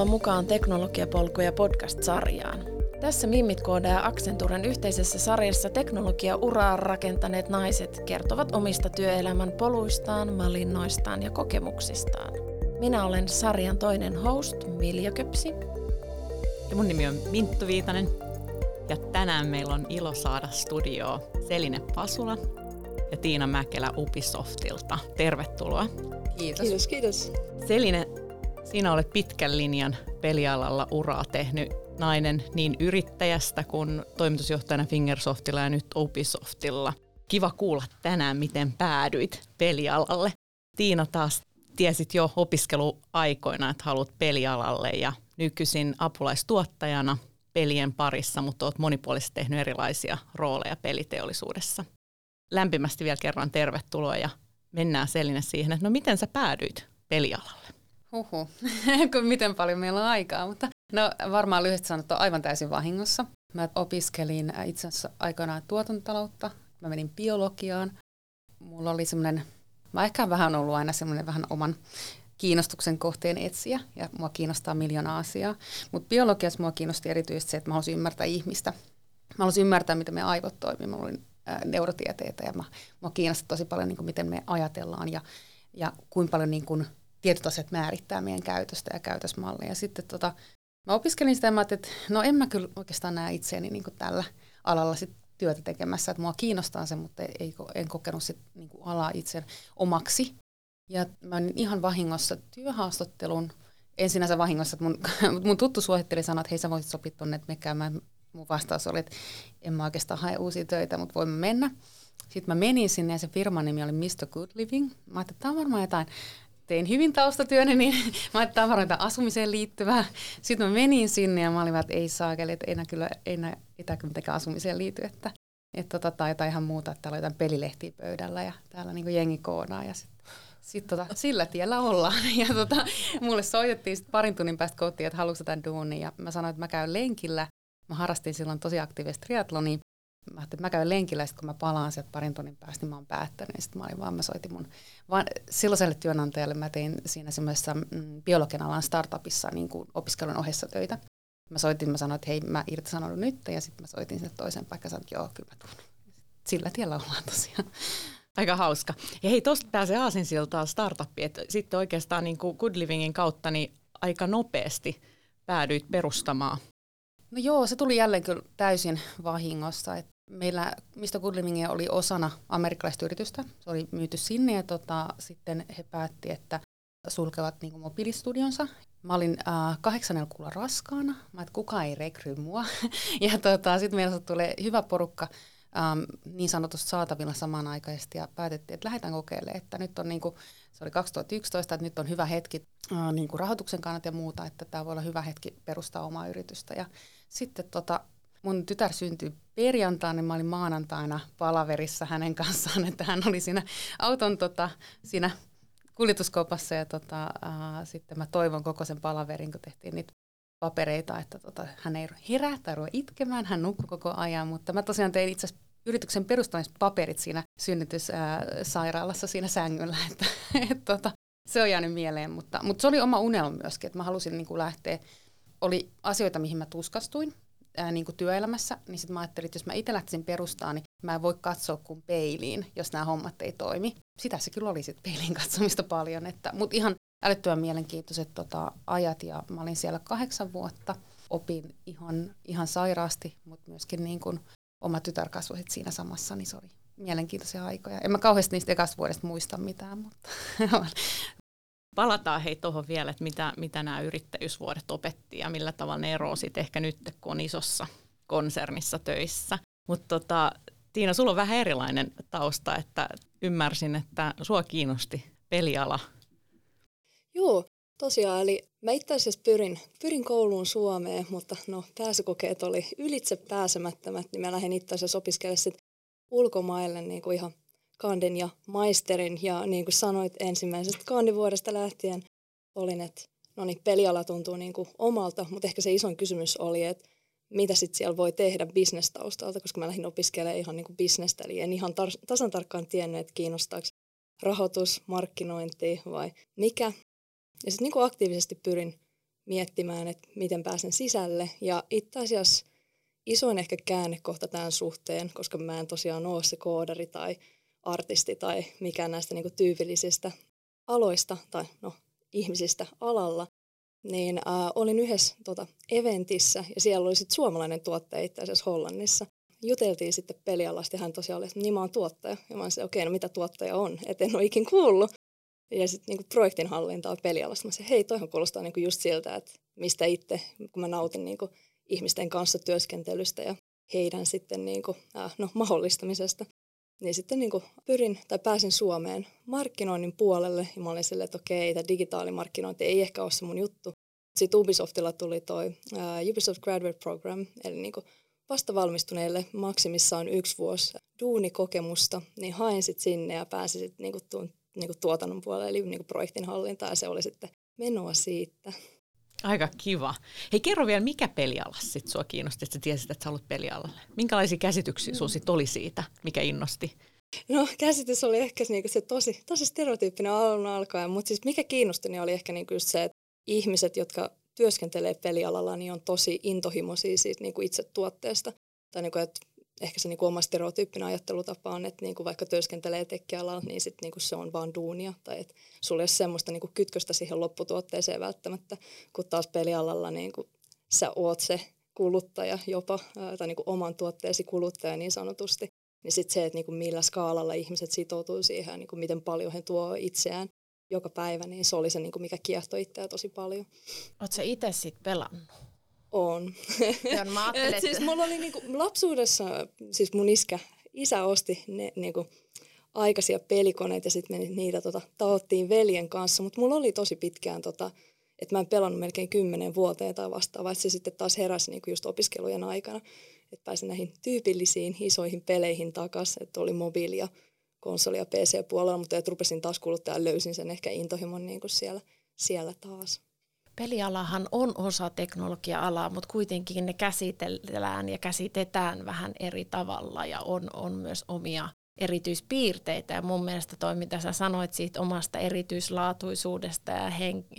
Tervetuloa mukaan Teknologiapolkuja podcast-sarjaan. Tässä Mimmit koodaa Accenturen yhteisessä sarjassa teknologia-uraa rakentaneet naiset kertovat omista työelämän poluistaan, valinnoistaan ja kokemuksistaan. Minä olen sarjan toinen host, Milja Köpsi. Ja mun nimi on Minttu Viitanen. Ja tänään meillä on ilo saada studioon Seline Pasula ja Tiina Mäkelä Ubisoftilta. Tervetuloa. Kiitos. Kiitos, kiitos. Seline, sinä olet pitkän linjan pelialalla uraa tehnyt nainen niin yrittäjästä kuin toimitusjohtajana Fingersoftilla ja nyt Ubisoftilla. Kiva kuulla tänään, miten päädyit pelialalle. Tiina taas tiesit jo opiskeluaikoina, että haluat pelialalle ja nykyisin apulaistuottajana pelien parissa, mutta olet monipuolisesti tehnyt erilaisia rooleja peliteollisuudessa. Lämpimästi vielä kerran tervetuloa ja mennään Seline siihen, että no miten sä päädyit pelialalle? Huhu, miten paljon meillä on aikaa, mutta no varmaan lyhyesti sanottu aivan täysin vahingossa. Mä opiskelin äh, itse asiassa aikanaan tuotantotaloutta, mä menin biologiaan. Mulla oli semmoinen, mä ehkä vähän ollut aina semmoinen vähän oman kiinnostuksen kohteen etsiä ja mua kiinnostaa miljoona asiaa. Mutta biologiassa mua kiinnosti erityisesti se, että mä haluaisin ymmärtää ihmistä. Mä haluaisin ymmärtää, miten me aivot toimii. Mä olin äh, neurotieteitä ja mä, mua kiinnosti tosi paljon, niin kuin, miten me ajatellaan ja, ja kuinka paljon niin kuin, tietyt asiat määrittää meidän käytöstä ja käytösmallia. Sitten tota, mä opiskelin sitä ja että no en mä kyllä oikeastaan näe itseäni niin tällä alalla sit työtä tekemässä, että mua kiinnostaa se, mutta ei, en kokenut sit niin alaa itse omaksi. Ja mä olin ihan vahingossa työhaastattelun, en sinänsä vahingossa, että mun, mun tuttu suositteli sanoa, että hei sä voisit sopia tuonne, että me käymään. Mun vastaus oli, että en mä oikeastaan hae uusia töitä, mutta voimme mennä. Sitten mä menin sinne ja se firman nimi oli Mr. Good Living. Mä ajattelin, että tämä on varmaan jotain tein hyvin taustatyöni, niin mä ajattelin tavaroita asumiseen liittyvää. Sitten mä menin sinne ja mä olin että ei saakeli, että ei nää kyllä, ei nää, ei tää kyllä mitenkään asumiseen liity, että, että tota, tai jotain ihan muuta, että täällä on jotain pelilehtiä pöydällä ja täällä niin jengi koonaa ja sitten sit tota, sillä tiellä ollaan. Ja tota, mulle soitettiin sit parin tunnin päästä kotiin, että haluatko tämän duunin. Ja mä sanoin, että mä käyn lenkillä. Mä harrastin silloin tosi aktiivisesti triatlonia. Mä että mä käyn lenkillä, kun mä palaan sieltä parin tunnin päästä, niin mä oon päättänyt. Ja sitten mä olin vaan, mä soitin mun vaan silloiselle työnantajalle, mä tein siinä semmoisessa mm, biologian alan startupissa niin kuin opiskelun ohessa töitä. Mä soitin, mä sanoin, että hei, mä irtisanoudun nyt, ja sitten mä soitin sinne toisen paikkaan, sanoin, että joo, kyllä mä tuun. Sillä tiellä ollaan tosiaan. Aika hauska. Ja hei, tuosta pääsee aasinsiltaan startuppi, että sitten oikeastaan niin kuin Good Livingin kautta niin aika nopeasti päädyit perustamaan No joo, se tuli jälleen kyllä täysin vahingossa. Et meillä Mistä Good Living oli osana amerikkalaista yritystä. Se oli myyty sinne ja tota, sitten he päätti, että sulkevat niin kuin mobiilistudionsa. Mä olin äh, kahdeksannella kuulla raskaana. Mä että kukaan ei rekry mua. ja tota, sitten meillä tulee hyvä porukka ähm, niin sanotusti saatavilla samanaikaisesti ja päätettiin, että lähdetään kokeilemaan, että nyt on niin kuin, se oli 2011, että nyt on hyvä hetki äh, niin kuin rahoituksen kannalta ja muuta, että tämä voi olla hyvä hetki perustaa omaa yritystä. Ja sitten tota, mun tytär syntyi perjantaina, niin mä olin maanantaina palaverissa hänen kanssaan, että hän oli siinä auton tota, siinä kuljetuskopassa ja tota, äh, sitten mä toivon koko sen palaverin, kun tehtiin niitä papereita, että tota, hän ei herää tai ruveta itkemään, hän nukkui koko ajan, mutta mä tosiaan tein itse asiassa yrityksen perustamispaperit siinä synnytyssairaalassa siinä sängyllä, että et, tota, se on jäänyt mieleen, mutta, mutta se oli oma unelma myöskin, että mä halusin niin kuin lähteä, oli asioita, mihin mä tuskastuin ää, niin kuin työelämässä, niin sitten mä ajattelin, että jos mä itse lähtisin perustaa, niin mä en voi katsoa kuin peiliin, jos nämä hommat ei toimi. Sitä se kyllä oli sitten peiliin katsomista paljon, mutta ihan älyttömän mielenkiintoiset tota, ajat ja mä olin siellä kahdeksan vuotta. Opin ihan, ihan sairaasti, mutta myöskin niin kuin oma tytär kasvoi siinä samassa, niin se oli mielenkiintoisia aikoja. En mä kauheasti niistä ekasta vuodesta muista mitään, mutta Palataan hei tuohon vielä, että mitä, mitä nämä yrittäjyysvuodet opetti ja millä tavalla ne eroavat sitten ehkä nyt, kun on isossa konsernissa töissä. Mutta tota, Tiina, sulla on vähän erilainen tausta, että ymmärsin, että sua kiinnosti peliala Joo, tosiaan. Eli mä itse asiassa pyrin, pyrin kouluun Suomeen, mutta no pääsykokeet oli ylitse pääsemättömät, niin mä lähdin itse asiassa opiskelemaan ulkomaille niin kuin ihan kandin ja maisterin. Ja niin kuin sanoit ensimmäisestä kandivuodesta lähtien, olin, että no niin, peliala tuntuu niin kuin omalta, mutta ehkä se isoin kysymys oli, että mitä sitten siellä voi tehdä bisnestaustalta, koska mä lähdin opiskelemaan ihan niin kuin bisnestä, eli en ihan tar- tasan tarkkaan tiennyt, että kiinnostaako rahoitus, markkinointi vai mikä. Ja sitten niin aktiivisesti pyrin miettimään, että miten pääsen sisälle. Ja itse asiassa isoin ehkä käännekohta tämän suhteen, koska mä en tosiaan ole se koodari tai artisti tai mikään näistä niin tyypillisistä aloista tai no, ihmisistä alalla, niin äh, olin yhdessä tota, eventissä ja siellä oli sitten suomalainen tuottaja itse asiassa Hollannissa. Juteltiin sitten pelialasta ja hän tosiaan oli, että niin mä oon tuottaja. Ja mä olin okei, okay, no mitä tuottaja on, et en ole ikin kuullut. Ja sitten niinku projektinhallintaa pelialasta. Mä sanoin, hei, toihan kuulostaa niinku just siltä, että mistä itse, kun mä nautin niinku ihmisten kanssa työskentelystä ja heidän sitten niinku, äh, no, mahdollistamisesta. Niin sitten niinku pyrin tai pääsin Suomeen markkinoinnin puolelle ja mä olin silleen, että okei, tämä digitaalimarkkinointi ei ehkä ole se mun juttu. Sitten Ubisoftilla tuli toi uh, Ubisoft Graduate Program, eli niinku vastavalmistuneille maksimissaan yksi vuosi duunikokemusta, niin hain sitten sinne ja pääsin sitten niinku tuon niinku tuotannon puolelle, eli niinku projektin hallintaan ja se oli sitten menoa siitä. Aika kiva. Hei kerro vielä, mikä peliala sit sua kiinnosti, että sä tiesit, että sä haluat pelialalle? Minkälaisia käsityksiä sun sit oli siitä, mikä innosti? No käsitys oli ehkä niinku se tosi, tosi stereotyyppinen alun alkaen, mutta siis mikä kiinnosti niin oli ehkä niinku se, että ihmiset, jotka työskentelee pelialalla, niin on tosi intohimoisia siitä niinku itse tuotteesta. Tai niinku, että ehkä se niinku oma stereotyyppinen ajattelutapa on, että niinku vaikka työskentelee tekkialalla, niin sit niinku se on vaan duunia. Tai että sulla ei ole semmoista niinku kytköstä siihen lopputuotteeseen välttämättä, kun taas pelialalla niinku sä oot se kuluttaja jopa, tai niinku oman tuotteesi kuluttaja niin sanotusti. Niin sitten se, että niinku millä skaalalla ihmiset sitoutuu siihen, niinku miten paljon he tuo itseään joka päivä, niin se oli se, niinku mikä kiehtoi itseä tosi paljon. Oletko itse sitten pelannut? On. Mä ajattelin, Et siis mulla oli niinku, lapsuudessa, siis mun iskä, isä osti ne niinku, aikaisia pelikoneita ja sitten niitä tota, taottiin veljen kanssa, mutta mulla oli tosi pitkään, tota, että mä en pelannut melkein kymmenen vuoteen tai vastaavaa, että se sitten taas heräsi niinku just opiskelujen aikana, että pääsin näihin tyypillisiin isoihin peleihin takaisin, että oli mobiili ja konsoli ja PC-puolella, mutta rupesin taas kuluttaa ja löysin sen ehkä intohimon niin kuin siellä, siellä taas. Pelialahan on osa teknologia-alaa, mutta kuitenkin ne käsitellään ja käsitetään vähän eri tavalla ja on, on myös omia erityispiirteitä. Ja mun mielestä toi, mitä sä sanoit siitä omasta erityislaatuisuudesta ja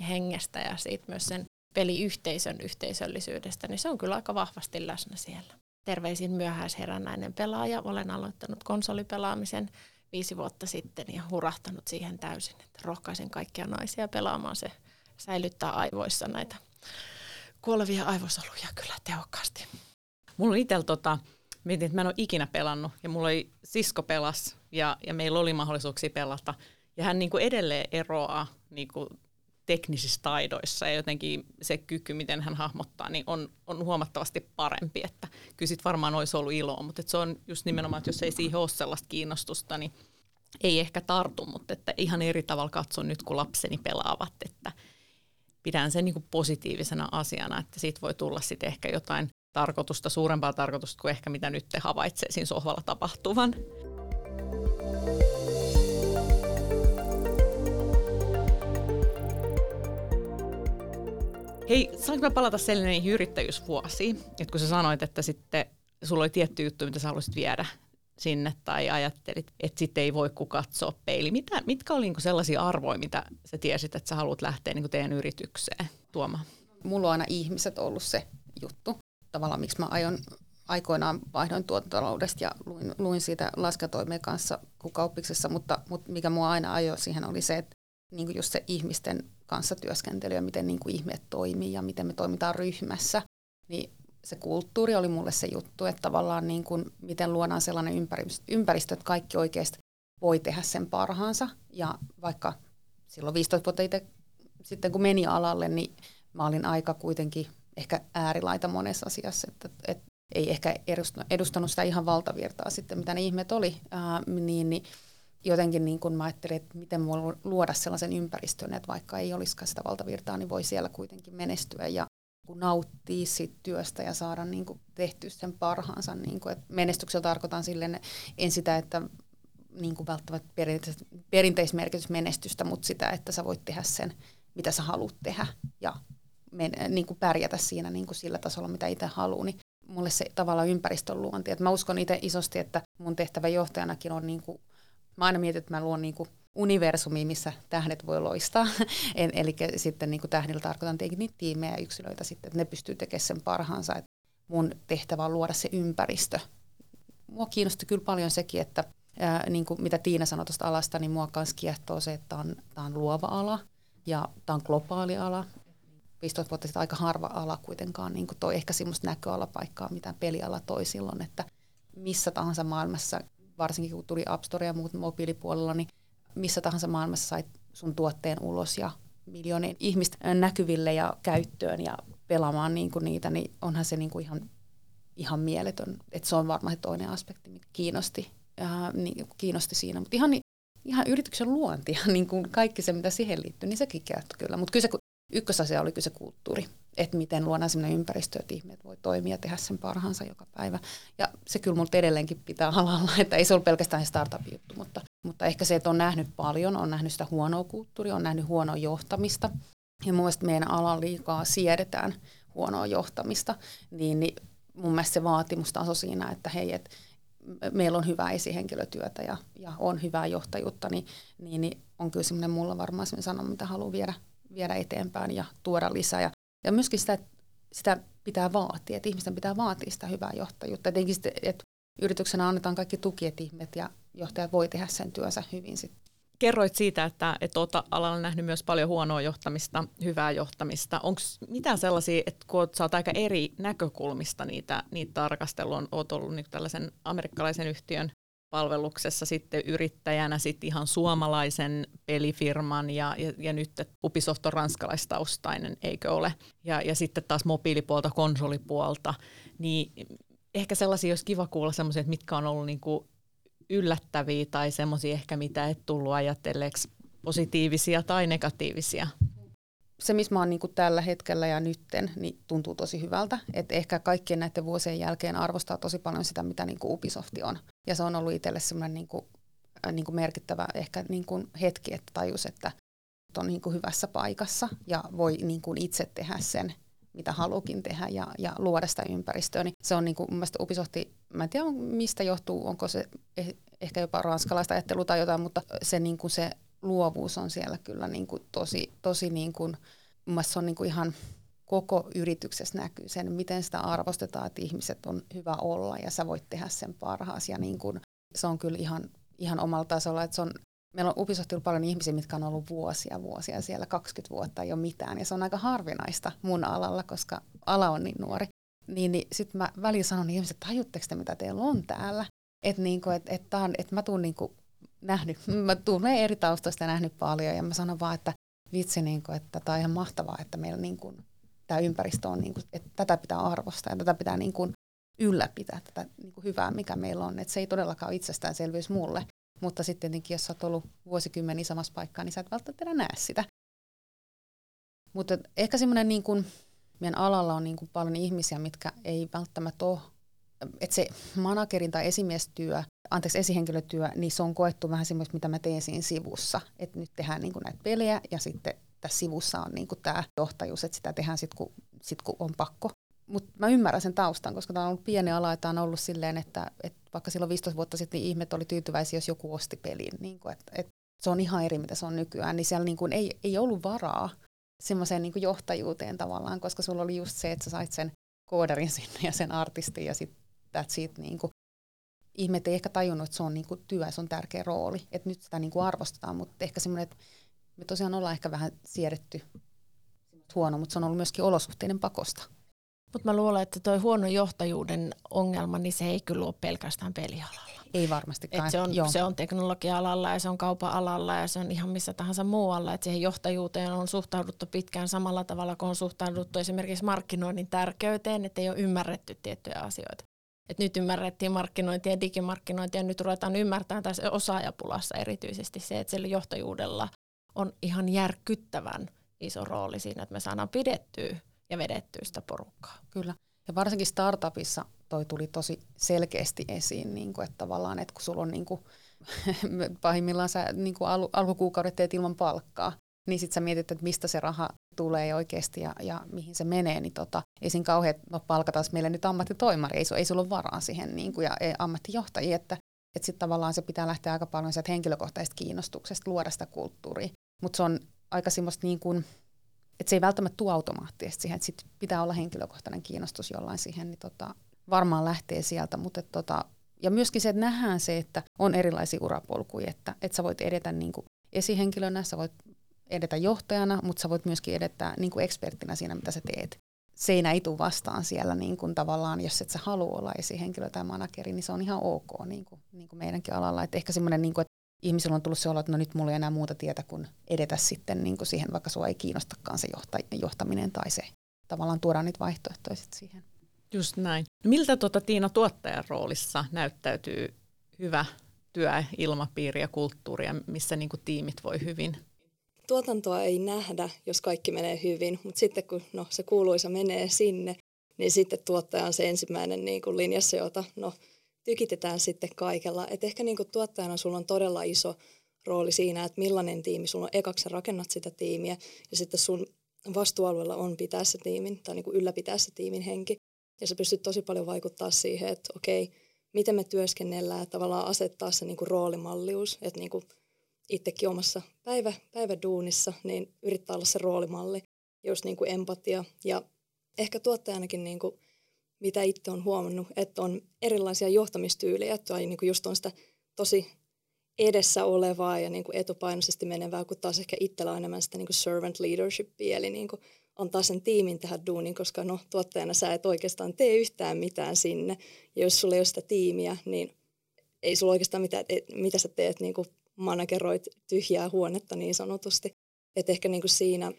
hengestä ja siitä myös sen peliyhteisön yhteisöllisyydestä, niin se on kyllä aika vahvasti läsnä siellä. Terveisin myöhäisherännäinen pelaaja. Olen aloittanut konsolipelaamisen viisi vuotta sitten ja hurahtanut siihen täysin. Että rohkaisen kaikkia naisia pelaamaan se säilyttää aivoissa näitä kuolevia aivosoluja kyllä tehokkaasti. Mulla on itsellä tota, mietin, että mä en ole ikinä pelannut ja mulla oli sisko pelas ja, ja meillä oli mahdollisuuksia pelata. Ja hän niin kuin edelleen eroaa niin kuin teknisissä taidoissa ja jotenkin se kyky, miten hän hahmottaa, niin on, on huomattavasti parempi. Että kyllä sit varmaan olisi ollut iloa, mutta se on just nimenomaan, että jos ei siihen ole sellaista kiinnostusta, niin ei ehkä tartu, mutta että ihan eri tavalla katson nyt, kun lapseni pelaavat, että pidän sen niin kuin positiivisena asiana, että siitä voi tulla sitten ehkä jotain tarkoitusta, suurempaa tarkoitusta kuin ehkä mitä nyt te havaitsee siinä sohvalla tapahtuvan. Hei, saanko mä palata sellainen yrittäjyysvuosi, että kun sä sanoit, että sitten sulla oli tietty juttu, mitä sä haluaisit viedä sinne tai ajattelit, että sitten ei voi kuin katsoa peili. Mitä, mitkä oli niinku sellaisia arvoja, mitä sä tiesit, että sä haluat lähteä niinku teidän yritykseen tuomaan? Mulla on aina ihmiset ollut se juttu. Tavallaan miksi mä aion aikoinaan vaihdoin tuotantotaloudesta ja luin, luin siitä lasketoimeen kanssa kauppiksessa, mutta, mutta mikä mua aina ajoi siihen oli se, että niin kuin just se ihmisten kanssa työskentely ja miten niin kuin ihmiset toimii ja miten me toimitaan ryhmässä, niin se kulttuuri oli mulle se juttu, että tavallaan niin kuin, miten luodaan sellainen ympäristö, että kaikki oikeasti voi tehdä sen parhaansa. Ja vaikka silloin 15 vuotta itse sitten kun meni alalle, niin mä olin aika kuitenkin ehkä äärilaita monessa asiassa, että, että ei ehkä edustanut sitä ihan valtavirtaa sitten, mitä ne ihmeet oli, ää, niin, niin jotenkin niin kun mä ajattelin, että miten mulla luoda sellaisen ympäristön, että vaikka ei olisikaan sitä valtavirtaa, niin voi siellä kuitenkin menestyä ja kun nauttia siitä työstä ja saada niin kuin tehty sen parhaansa. Niin kuin, että menestyksellä tarkoitan silleen, en sitä, että niin kuin välttämättä perinteis- perinteismerkitys menestystä, mutta sitä, että sä voit tehdä sen, mitä sä haluat tehdä ja men, niin kuin pärjätä siinä niin kuin sillä tasolla, mitä itse haluaa. Niin mulle se tavallaan ympäristön luonti. Et mä uskon itse isosti, että mun tehtävä johtajanakin on niin kuin Mä aina mietin, että mä luon niin universumi, missä tähdet voi loistaa. Eli sitten niin tähdillä tarkoitan tietenkin niitä tiimejä ja yksilöitä sitten, että ne pystyy tekemään sen parhaansa. Et mun tehtävä on luoda se ympäristö. Mua kiinnosti kyllä paljon sekin, että ää, niin kuin mitä Tiina sanoi tuosta alasta, niin mua myös kiehtoo se, että tämä on, tämä on luova ala ja tämä on globaali ala. 15 vuotta sitten aika harva ala kuitenkaan niin toi ehkä semmoista näköalapaikkaa, mitä peliala toi silloin, että missä tahansa maailmassa, varsinkin kun tuli App Store ja muut mobiilipuolella, niin missä tahansa maailmassa sait sun tuotteen ulos ja miljoonien ihmisten näkyville ja käyttöön ja pelaamaan niin kuin niitä, niin onhan se niin kuin ihan, ihan mieletön. Et se on varmaan toinen aspekti, mikä kiinnosti, äh, niin, kiinnosti siinä. Mutta ihan, ihan yrityksen luonti ja niin kuin kaikki se, mitä siihen liittyy, niin sekin kertoo kyllä. Mutta kyllä se ykkösasia oli kyllä se kulttuuri, että miten luodaan sellainen ympäristö, että ihmiset voi toimia ja tehdä sen parhaansa joka päivä. Ja se kyllä multa edelleenkin pitää alalla, että ei se ole pelkästään startup-juttu, mutta, mutta ehkä se, että on nähnyt paljon, on nähnyt sitä huonoa kulttuuria, on nähnyt huonoa johtamista. Ja mun mielestä meidän alan liikaa siedetään huonoa johtamista, niin, niin mun mielestä se vaatimustaso siinä, että hei, että meillä on hyvää esihenkilötyötä ja, ja on hyvää johtajuutta, niin, niin, niin on kyllä semmoinen mulla varmaan semmoinen sanoma, mitä haluan viedä viedä eteenpäin ja tuoda lisää. Ja, ja myöskin sitä, sitä pitää vaatia, että ihmisten pitää vaatia sitä hyvää johtajuutta. Etenkin sitten, että yrityksenä annetaan kaikki tuki, että ihmiset ja johtajat voi tehdä sen työnsä hyvin sitten. Kerroit siitä, että, että olet alalla nähnyt myös paljon huonoa johtamista, hyvää johtamista. Onko mitään sellaisia, että kun olet, olet aika eri näkökulmista niitä, niitä tarkastelua, olet ollut nyt tällaisen amerikkalaisen yhtiön palveluksessa sitten yrittäjänä sitten ihan suomalaisen pelifirman ja, ja, ja nyt Ubisoft on ranskalaistaustainen, eikö ole? Ja, ja sitten taas mobiilipuolta, konsolipuolta, niin ehkä sellaisia olisi kiva kuulla semmoisia, että mitkä on ollut niinku yllättäviä tai semmoisia ehkä mitä et tullut ajatelleeksi positiivisia tai negatiivisia se, missä mä oon niin tällä hetkellä ja nytten, niin tuntuu tosi hyvältä. Et ehkä kaikkien näiden vuosien jälkeen arvostaa tosi paljon sitä, mitä niin kuin Ubisofti on. Ja se on ollut itselle semmoinen niin kuin, äh, niin kuin merkittävä ehkä niin kuin hetki, että tajus, että on niin kuin hyvässä paikassa ja voi niin kuin itse tehdä sen, mitä haluukin tehdä ja, ja luoda sitä ympäristöä. Niin se on niin kuin, mun mielestä Ubisofti, mä en tiedä mistä johtuu, onko se eh, ehkä jopa ranskalaista ajattelua tai jotain, mutta se, niin kuin se luovuus on siellä kyllä niin kuin tosi, tosi niin kuin, mun se on niin kuin ihan koko yrityksessä näkyy sen, miten sitä arvostetaan, että ihmiset on hyvä olla ja sä voit tehdä sen parhaasi. Ja niin kuin, se on kyllä ihan, ihan omalla tasolla, että se on, meillä on Ubisoftilla paljon ihmisiä, mitkä on ollut vuosia vuosia siellä, 20 vuotta ei ole mitään. Ja se on aika harvinaista mun alalla, koska ala on niin nuori. Niin, niin sitten mä välillä sanon niin ihmiset, tajutteko te, mitä teillä on täällä? Että niinku, et, et, et mä tuun niinku nähnyt, mä tunnen eri taustoista nähnyt paljon ja mä sanon vaan, että vitsi, niin kuin, että tämä on ihan mahtavaa, että meillä niin kuin, tämä ympäristö on, niin kuin, että tätä pitää arvostaa ja tätä pitää niin kuin, ylläpitää, tätä niin kuin hyvää, mikä meillä on. Että se ei todellakaan ole itsestäänselvyys mulle, mutta sitten tietenkin, jos olet ollut vuosikymmeniä samassa paikkaa, niin sä et välttämättä enää näe sitä. Mutta ehkä semmoinen, niin kuin, meidän alalla on niin kuin paljon ihmisiä, mitkä ei välttämättä ole, että se managerin tai esimiestyö anteeksi, esihenkilötyö, niin se on koettu vähän semmoista, mitä mä teen siinä sivussa. Että nyt tehdään niin kuin näitä pelejä ja sitten tässä sivussa on niin kuin tämä johtajuus, että sitä tehdään sitten, kun, sit, kun on pakko. Mutta mä ymmärrän sen taustan, koska tämä on ollut pieni ala, että on ollut silleen, että, että vaikka silloin 15 vuotta sitten niin ihmet oli tyytyväisiä, jos joku osti pelin. Niin kuin, että, että se on ihan eri, mitä se on nykyään. Niin siellä niin kuin ei, ei ollut varaa semmoiseen niin johtajuuteen tavallaan, koska sulla oli just se, että sä sait sen kooderin sinne ja sen artistin ja sitten that's it, niin kuin ihmiset ei ehkä tajunnut, että se on niinku työ, se on tärkeä rooli. Että nyt sitä niinku arvostetaan, mutta ehkä semmoinen, että me tosiaan ollaan ehkä vähän siedetty huono, mutta se on ollut myöskin olosuhteiden pakosta. Mutta mä luulen, että tuo huono johtajuuden ongelma, niin se ei kyllä ole pelkästään pelialalla. Ei varmastikaan. Et se, on, se on teknologia-alalla ja se on kaupan alalla ja se on ihan missä tahansa muualla. Että siihen johtajuuteen on suhtauduttu pitkään samalla tavalla kuin on suhtauduttu esimerkiksi markkinoinnin tärkeyteen, että ei ole ymmärretty tiettyjä asioita. Et nyt ymmärrettiin markkinointia ja digimarkkinointia ja nyt ruvetaan ymmärtämään tässä osaajapulassa erityisesti se, että sillä johtajuudella on ihan järkyttävän iso rooli siinä, että me saadaan pidettyä ja vedettyä sitä porukkaa. Kyllä. Ja varsinkin startupissa toi tuli tosi selkeästi esiin, niin kuin, että tavallaan, että kun sulla on niin kuin, pahimmillaan sä niin kuin al- alkukuukaudet teet ilman palkkaa, niin sitten sä mietit, että mistä se raha tulee oikeasti ja, ja mihin se menee, niin tota, ei siinä kauhean no, palkataan meille nyt ammattitoimari, ei, ei sulla ole varaa siihen niin kuin, ja ei, ammattijohtajia, että Että sitten tavallaan se pitää lähteä aika paljon sieltä henkilökohtaisesta kiinnostuksesta, luoda sitä kulttuuria. Mutta se on aika semmoista niin kuin, että se ei välttämättä tule automaattisesti siihen, että sit pitää olla henkilökohtainen kiinnostus jollain siihen, niin tota, varmaan lähtee sieltä, mutta tota, ja myöskin se, että nähdään se, että on erilaisia urapolkuja, että, että sä voit edetä niin kuin esihenkilönä, sä voit edetä johtajana, mutta sä voit myöskin edetä niin kuin ekspertinä siinä, mitä sä teet. Seinä ei tule vastaan siellä niin kuin tavallaan, jos et sä halua olla esihenkilö tai manageri, niin se on ihan ok niin kuin, niin kuin meidänkin alalla. Et ehkä semmoinen, niin kuin, ihmisillä on tullut se olo, että no nyt mulla ei enää muuta tietä kuin edetä sitten niin kuin siihen, vaikka sua ei kiinnostakaan se johtaminen tai se tavallaan tuoda niitä vaihtoehtoja siihen. Just näin. Miltä tuota, Tiina tuottajan roolissa näyttäytyy hyvä työilmapiiri ja kulttuuri, missä niin kuin, tiimit voi hyvin? Tuotantoa ei nähdä, jos kaikki menee hyvin, mutta sitten kun no, se kuuluisa menee sinne, niin sitten tuottaja on se ensimmäinen niin kuin linjassa, jota no, tykitetään sitten kaikella. Et ehkä niin tuottajana sulla on todella iso rooli siinä, että millainen tiimi sulla on. Ekaksi rakennat sitä tiimiä ja sitten sun vastuualueella on pitää se tiimin tai niin ylläpitää se tiimin henki. Ja sä pystyt tosi paljon vaikuttaa siihen, että okei, miten me työskennellään tavallaan asettaa se niin kuin roolimallius, että niin kuin itsekin omassa päivä, päiväduunissa, niin yrittää olla se roolimalli, just niin kuin empatia ja ehkä tuottajanakin niin kuin, mitä itse on huomannut, että on erilaisia johtamistyylejä, tai niin kuin just on sitä tosi edessä olevaa ja niin kuin etupainoisesti menevää, kun taas ehkä itsellä on enemmän sitä niin kuin servant leadershipia, eli niin kuin antaa sen tiimin tehdä duunin, koska no tuottajana sä et oikeastaan tee yhtään mitään sinne. Ja jos sulla ei ole sitä tiimiä, niin ei sulla oikeastaan mitään, et, mitä sä teet, niin kuin manageroit tyhjää huonetta niin sanotusti. Että ehkä niin kuin siinä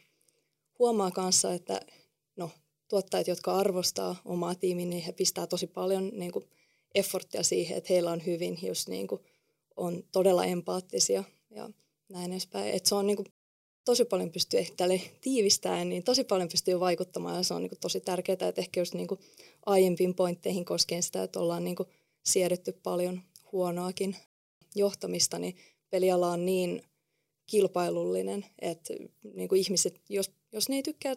huomaa kanssa, että no, tuottajat, jotka arvostaa omaa tiimiä, niin he pistää tosi paljon niin kuin efforttia siihen, että heillä on hyvin, jos niin kuin on todella empaattisia ja näin edespäin. Että se on niin kuin tosi paljon pystyy ehkä tälle tiivistämään, niin tosi paljon pystyy vaikuttamaan ja se on niin kuin tosi tärkeää, että ehkä just niin kuin aiempiin pointteihin koskien sitä, että ollaan niin kuin siedetty paljon huonoakin johtamista, niin peliala on niin kilpailullinen, että niin kuin ihmiset, jos, jos ne ei tykkää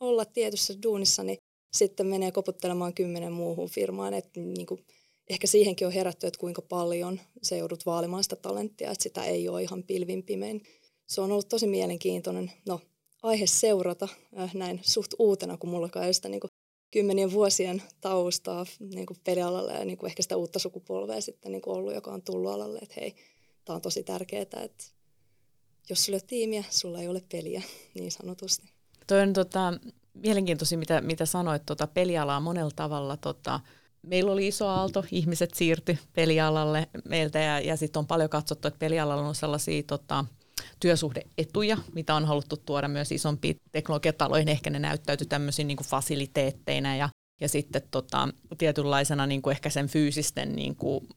olla tietyssä duunissa, niin sitten menee koputtelemaan kymmenen muuhun firmaan, että niin kuin, ehkä siihenkin on herätty, että kuinka paljon se joudut vaalimaan sitä talenttia, että sitä ei ole ihan pilvin pimein se on ollut tosi mielenkiintoinen no, aihe seurata äh, näin suht uutena, kun mulla kai sitä niin kuin, kymmenien vuosien taustaa niin kuin pelialalla ja niin kuin ehkä sitä uutta sukupolvea sitten niin kuin ollut, joka on tullut alalle, että hei, tämä on tosi tärkeää, että jos sulla ei ole tiimiä, sulla ei ole peliä, niin sanotusti. Toi on tota, mielenkiintoisia, mitä, mitä sanoit, tota, pelialaa monella tavalla. Tota, meillä oli iso aalto, ihmiset siirtyi pelialalle meiltä ja, ja sitten on paljon katsottu, että pelialalla on sellaisia tota, työsuhdeetuja, mitä on haluttu tuoda myös isompiin teknologiataloihin. Ehkä ne näyttäytyy tämmöisiin niin fasiliteetteina ja, ja sitten tota, tietynlaisena niin kuin ehkä sen fyysisten niin kuin,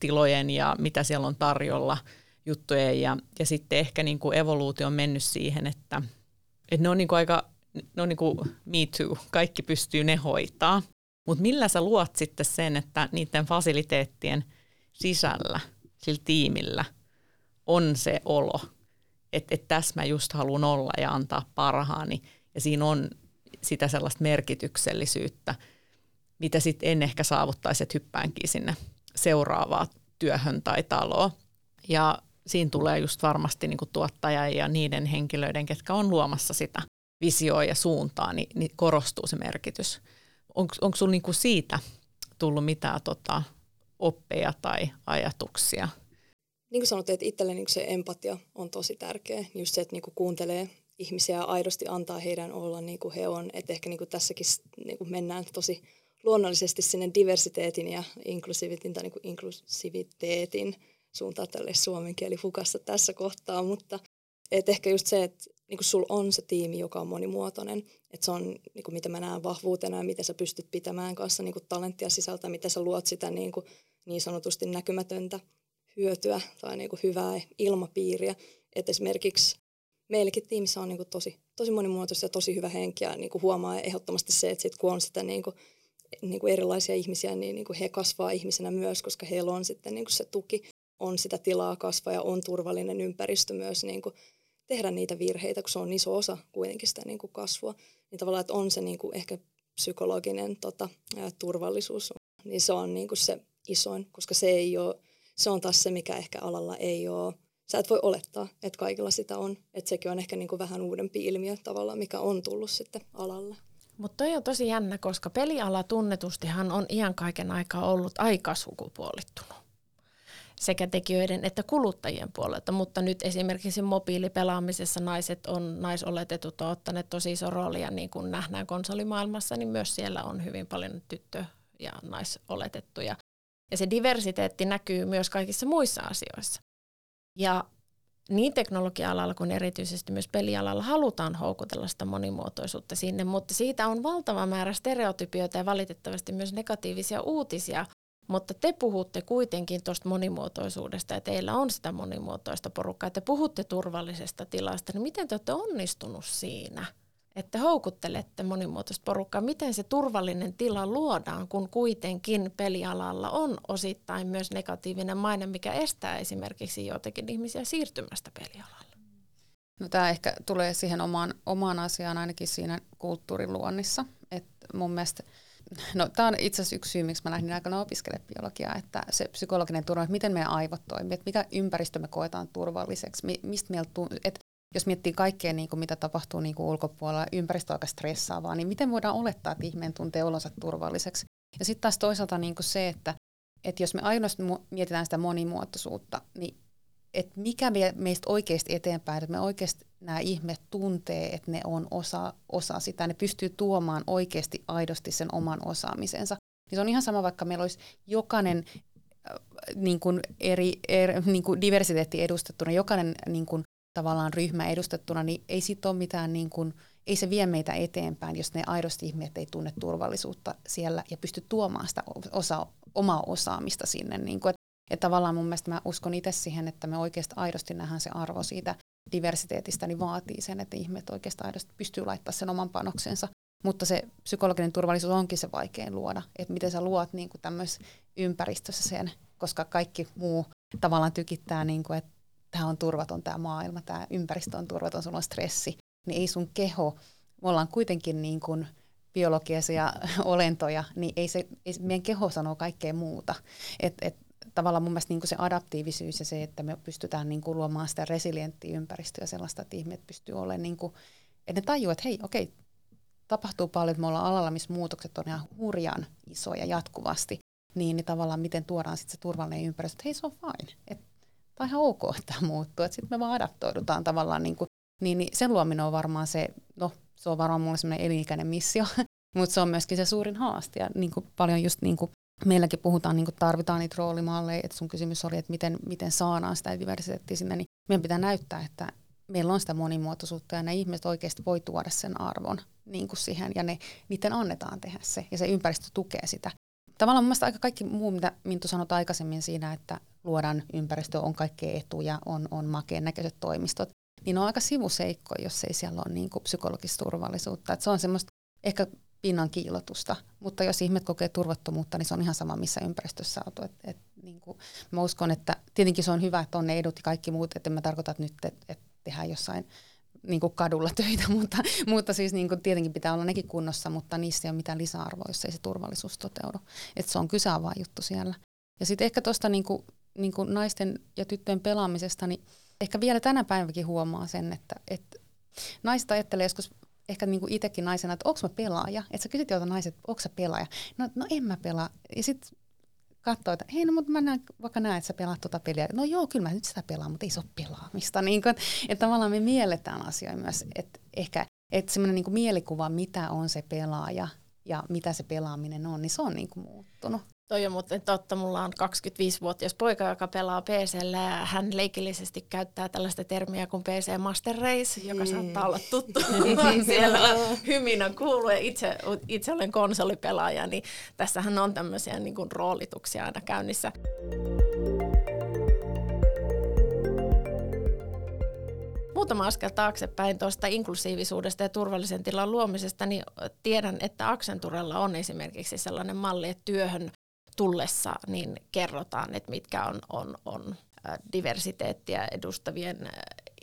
tilojen ja mitä siellä on tarjolla juttuja. Ja, ja sitten ehkä niin kuin evoluutio on mennyt siihen, että, että ne on niin kuin aika, ne on niin kuin me too, kaikki pystyy ne hoitaa. Mutta millä sä luot sitten sen, että niiden fasiliteettien sisällä, sillä tiimillä – on se olo, että, että tässä mä just haluan olla ja antaa parhaani. Ja siinä on sitä sellaista merkityksellisyyttä, mitä sitten en ehkä saavuttaisi, että hyppäänkin sinne seuraavaan työhön tai taloon. Ja siinä tulee just varmasti niin tuottaja ja niiden henkilöiden, ketkä on luomassa sitä visioa ja suuntaa, niin, niin korostuu se merkitys. Onko sinulla niin siitä tullut mitään tota, oppeja tai ajatuksia – niin kuin sanottiin, että itselle niin se empatia on tosi tärkeä. Just se, että niin kuuntelee ihmisiä ja aidosti antaa heidän olla niin kuin he on. Että ehkä niin kuin tässäkin niin kuin mennään tosi luonnollisesti sinne diversiteetin ja inklusiviteetin tai niin kuin inklusiviteetin suuntaan tälle suomen kieli fukassa tässä kohtaa, mutta et ehkä just se, että niin kuin sulla on se tiimi, joka on monimuotoinen, että se on niin kuin mitä mä näen vahvuutena ja miten sä pystyt pitämään kanssa niin kuin talenttia sisältä, miten sä luot sitä niin, kuin niin sanotusti näkymätöntä hyötyä tai niin kuin hyvää ilmapiiriä. Että esimerkiksi meilläkin tiimissä on niin kuin tosi, tosi monimuotoista ja tosi hyvä henki ja niin kuin huomaa ehdottomasti se, että sit kun on sitä niin kuin, niin kuin erilaisia ihmisiä, niin, niin kuin he kasvaa ihmisenä myös, koska heillä on sitten niin kuin se tuki, on sitä tilaa kasvaa ja on turvallinen ympäristö myös niin kuin tehdä niitä virheitä, kun se on iso osa kuitenkin sitä niin kuin kasvua. Niin tavallaan, että on se niin kuin ehkä psykologinen tota, turvallisuus, niin se on niin kuin se isoin, koska se ei ole se on taas se, mikä ehkä alalla ei ole. Sä et voi olettaa, että kaikilla sitä on. Että sekin on ehkä niin kuin vähän uudempi ilmiö tavallaan, mikä on tullut sitten alalle. Mutta toi on tosi jännä, koska peliala tunnetustihan on iän kaiken aikaa ollut aika sukupuolittunut sekä tekijöiden että kuluttajien puolelta, mutta nyt esimerkiksi mobiilipelaamisessa naiset on, naisoletetut on ottaneet tosi iso roolia, niin kuin nähdään konsolimaailmassa, niin myös siellä on hyvin paljon tyttö- ja naisoletettuja. Ja se diversiteetti näkyy myös kaikissa muissa asioissa. Ja niin teknologia-alalla kuin erityisesti myös pelialalla halutaan houkutella sitä monimuotoisuutta sinne, mutta siitä on valtava määrä stereotypioita ja valitettavasti myös negatiivisia uutisia. Mutta te puhutte kuitenkin tuosta monimuotoisuudesta ja teillä on sitä monimuotoista porukkaa. Te puhutte turvallisesta tilasta, niin miten te olette onnistunut siinä? että houkuttelette monimuotoista porukkaa. Miten se turvallinen tila luodaan, kun kuitenkin pelialalla on osittain myös negatiivinen maine, mikä estää esimerkiksi joitakin ihmisiä siirtymästä pelialalle? No, tämä ehkä tulee siihen omaan, omaan asiaan ainakin siinä kulttuuriluonnissa. Et mun mielestä, no, tämä on itse asiassa yksi syy, miksi mä lähdin aikana opiskelemaan biologiaa, että se psykologinen turva, että miten meidän aivot toimii, että mikä ympäristö me koetaan turvalliseksi, mistä meillä, että jos miettii kaikkea, niin kuin mitä tapahtuu niin kuin ulkopuolella, ympäristö on aika stressaavaa, niin miten voidaan olettaa, että ihminen tuntee olonsa turvalliseksi? Ja sitten taas toisaalta niin kuin se, että, että jos me ainoastaan mietitään sitä monimuotoisuutta, niin että mikä me, meistä oikeasti eteenpäin, että me oikeasti nämä ihmiset tuntee, että ne on osa, osa sitä, ne pystyy tuomaan oikeasti aidosti sen oman osaamisensa. Niin se on ihan sama, vaikka meillä olisi jokainen äh, niin kuin eri, eri niin kuin diversiteetti edustettuna, jokainen niin kuin tavallaan ryhmä edustettuna, niin ei sit ole mitään niin kuin, ei se vie meitä eteenpäin, jos ne aidosti ihmiset ei tunne turvallisuutta siellä ja pysty tuomaan sitä osa, omaa osaamista sinne. Niin kuin, että, tavallaan mun mielestä mä uskon itse siihen, että me oikeasti aidosti nähdään se arvo siitä diversiteetistä, niin vaatii sen, että ihmiset oikeasti aidosti pystyy laittamaan sen oman panoksensa. Mutta se psykologinen turvallisuus onkin se vaikein luoda, että miten sä luot niin tämmöisessä ympäristössä sen, koska kaikki muu tavallaan tykittää, niin kuin, että tämä on turvaton tämä maailma, tämä ympäristö on turvaton, sulla on stressi, niin ei sun keho, me ollaan kuitenkin niin kuin biologisia olentoja, niin ei se, ei, meidän keho sanoo kaikkea muuta. Et, et, tavallaan mun mielestä niin kuin se adaptiivisuus ja se, että me pystytään niin kuin luomaan sitä resilienttiä ympäristöä sellaista, että ihmiset pystyy olemaan, niin kuin, että ne tajuu, että hei, okei, tapahtuu paljon, että me ollaan alalla, missä muutokset on ihan hurjan isoja jatkuvasti, niin, niin tavallaan miten tuodaan sitten se turvallinen ympäristö, että hei se on fine, että tämä on ihan ok, että tämä muuttuu, että sitten me vaan adaptoidutaan tavallaan, niin, kuin, niin, niin sen luominen on varmaan se, no se on varmaan mulle semmoinen elinikäinen missio, mutta se on myöskin se suurin haaste ja niin kuin paljon just niin kuin meilläkin puhutaan, niin tarvitaan niitä roolimalleja, että sun kysymys oli, että miten, miten saadaan sitä diversiteettiä sinne, niin meidän pitää näyttää, että meillä on sitä monimuotoisuutta ja ne ihmiset oikeasti voi tuoda sen arvon niin kuin siihen ja ne, niiden annetaan tehdä se ja se ympäristö tukee sitä. Tavallaan mun aika kaikki muu, mitä Minttu sanoi aikaisemmin siinä, että luodaan ympäristö, on kaikkea etuja, on, on makeen näköiset toimistot, niin on aika sivuseikko, jos ei siellä ole niin kuin psykologista turvallisuutta. Et se on semmoista ehkä pinnan kiilotusta, mutta jos ihmiset kokee turvattomuutta, niin se on ihan sama, missä ympäristössä olet. Et, et, niin kuin, mä uskon, että tietenkin se on hyvä, että on ne edut ja kaikki muut, että mä tarkoita että nyt, että, että tehdään jossain niin kuin kadulla töitä, mutta, mutta siis niin kuin tietenkin pitää olla nekin kunnossa, mutta niissä ei ole mitään lisäarvoa, jos ei se turvallisuus toteudu. Et se on kyseavaa juttu siellä. Ja sitten ehkä tuosta niin kuin niin kuin naisten ja tyttöjen pelaamisesta, niin ehkä vielä tänä päivänkin huomaa sen, että, että naiset ajattelee joskus ehkä niin kuin itsekin naisena, että onko mä pelaaja? Että sä kysyt jolta naiset, onko sä pelaaja? No, no en mä pelaa. Ja sitten katsoo, että hei, no mutta mä näen, vaikka näen, että sä pelaat tuota peliä. No joo, kyllä mä nyt sitä pelaan, mutta ei se ole pelaamista. Niin kuin, että tavallaan me mielletään asioita myös, että ehkä että semmoinen niin mielikuva, mitä on se pelaaja ja mitä se pelaaminen on, niin se on niin kuin muuttunut. Toi on muuten totta. Mulla on 25-vuotias poika, joka pelaa PCllä ja hän leikillisesti käyttää tällaista termiä kuin PC Master Race, joka mm. saattaa olla tuttu. Siellä hyminä kuuluu ja itse, itse olen konsolipelaaja, niin tässähän on tämmöisiä niin kuin roolituksia aina käynnissä. muutama askel taaksepäin tuosta inklusiivisuudesta ja turvallisen tilan luomisesta, niin tiedän, että Accenturella on esimerkiksi sellainen malli, että työhön tullessa niin kerrotaan, että mitkä on, on, on diversiteettiä edustavien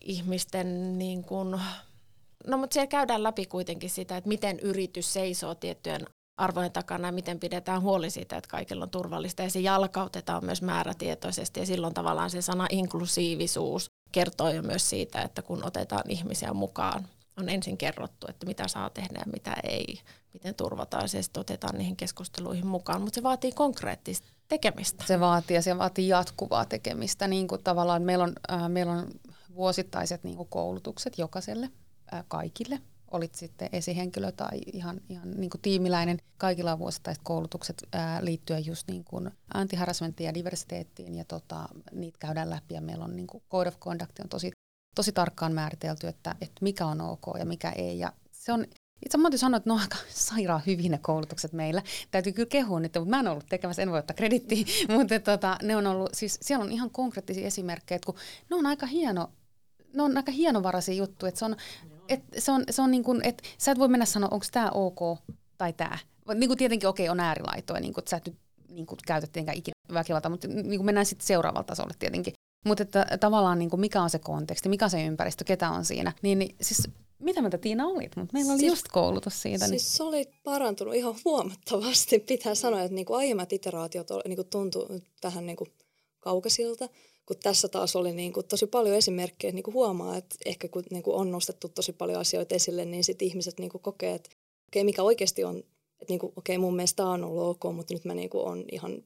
ihmisten niin kuin, No mutta siellä käydään läpi kuitenkin sitä, että miten yritys seisoo tiettyjen arvojen takana ja miten pidetään huoli siitä, että kaikilla on turvallista. Ja se jalkautetaan myös määrätietoisesti ja silloin tavallaan se sana inklusiivisuus kertoo jo myös siitä, että kun otetaan ihmisiä mukaan, on ensin kerrottu, että mitä saa tehdä ja mitä ei, miten turvataan se, sitten otetaan niihin keskusteluihin mukaan, mutta se vaatii konkreettista tekemistä. Se vaatii ja se vaatii jatkuvaa tekemistä, niin kuin tavallaan meillä on, äh, meillä on vuosittaiset niin kuin koulutukset jokaiselle, äh, kaikille, olit sitten esihenkilö tai ihan, ihan niin kuin tiimiläinen. Kaikilla on vuosittaiset koulutukset ää, liittyen just niin kuin antiharasmenttiin ja diversiteettiin ja tota, niitä käydään läpi ja meillä on niin kuin code of conduct on tosi, tosi tarkkaan määritelty, että, että mikä on ok ja mikä ei ja se on itse mä sanoa, että ne on aika sairaan hyvin ne koulutukset meillä. Täytyy kyllä kehua nyt, mutta mä en ollut tekemässä, en voi ottaa kredittiä, mutta tota, ne on ollut, siis siellä on ihan konkreettisia esimerkkejä, että kun ne on aika hieno, ne on aika hienovaraisia juttuja, että se on et se on, se on niin kuin, että sä et voi mennä sanoa, onko tämä ok tai tämä. Niin kuin tietenkin okei okay, on äärilaitoja, niin kuin, että sä et nyt niin kuin, käytä tietenkään ikinä väkivalta, mutta niin kuin mennään sitten seuraavalle tasolle tietenkin. Mutta että tavallaan niin kuin mikä on se konteksti, mikä on se ympäristö, ketä on siinä. Niin, niin siis mitä mieltä Tiina olit? Mutta meillä oli siis, just koulutus siitä. Niin- siis niin. se oli parantunut ihan huomattavasti. Pitää sanoa, että niinku aiemmat iteraatiot niinku tuntui vähän niinku kaukaisilta kun tässä taas oli niin kuin tosi paljon esimerkkejä, niin kuin huomaa, että ehkä kun niin kuin on nostettu tosi paljon asioita esille, niin sitten ihmiset niin kuin kokee, että okei, mikä oikeasti on, että niin kuin, okei, mun mielestä tämä on ollut ok, mutta nyt mä niin kuin on ihan,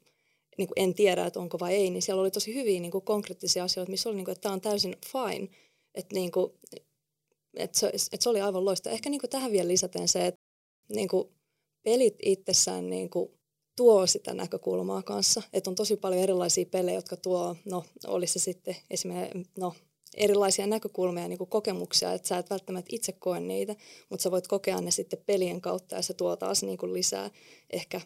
niin kuin en tiedä, että onko vai ei, niin siellä oli tosi hyviä niin kuin konkreettisia asioita, missä oli, niin kuin, että tämä on täysin fine, että, niin kuin, että, se, että se oli aivan loista. Ehkä niin kuin tähän vielä lisäten se, että niin kuin pelit itsessään niin kuin tuo sitä näkökulmaa kanssa. Että on tosi paljon erilaisia pelejä, jotka tuo, no olisi se sitten esimerkiksi, no erilaisia näkökulmia niin kokemuksia, että sä et välttämättä itse koe niitä, mutta sä voit kokea ne sitten pelien kautta ja se tuo taas niin kuin lisää ehkä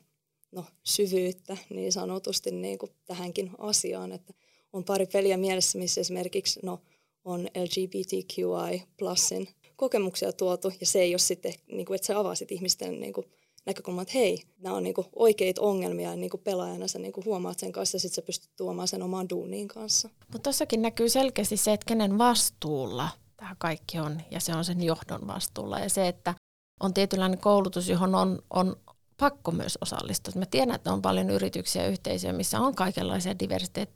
no, syvyyttä niin sanotusti niin kuin tähänkin asiaan, että on pari peliä mielessä, missä esimerkiksi no, on LGBTQI plusin kokemuksia tuotu ja se ei ole sitten, niin kuin, että sä avasit ihmisten niin kuin, näkökulma, että hei, nämä on niinku oikeita ongelmia ja niinku pelaajana sä niinku huomaat sen kanssa ja sitten sä pystyt tuomaan sen omaan duuniin kanssa. Mutta tuossakin näkyy selkeästi se, että kenen vastuulla tämä kaikki on ja se on sen johdon vastuulla ja se, että on tietynlainen koulutus, johon on, on pakko myös osallistua. Mä tiedän, että on paljon yrityksiä ja yhteisöjä, missä on kaikenlaisia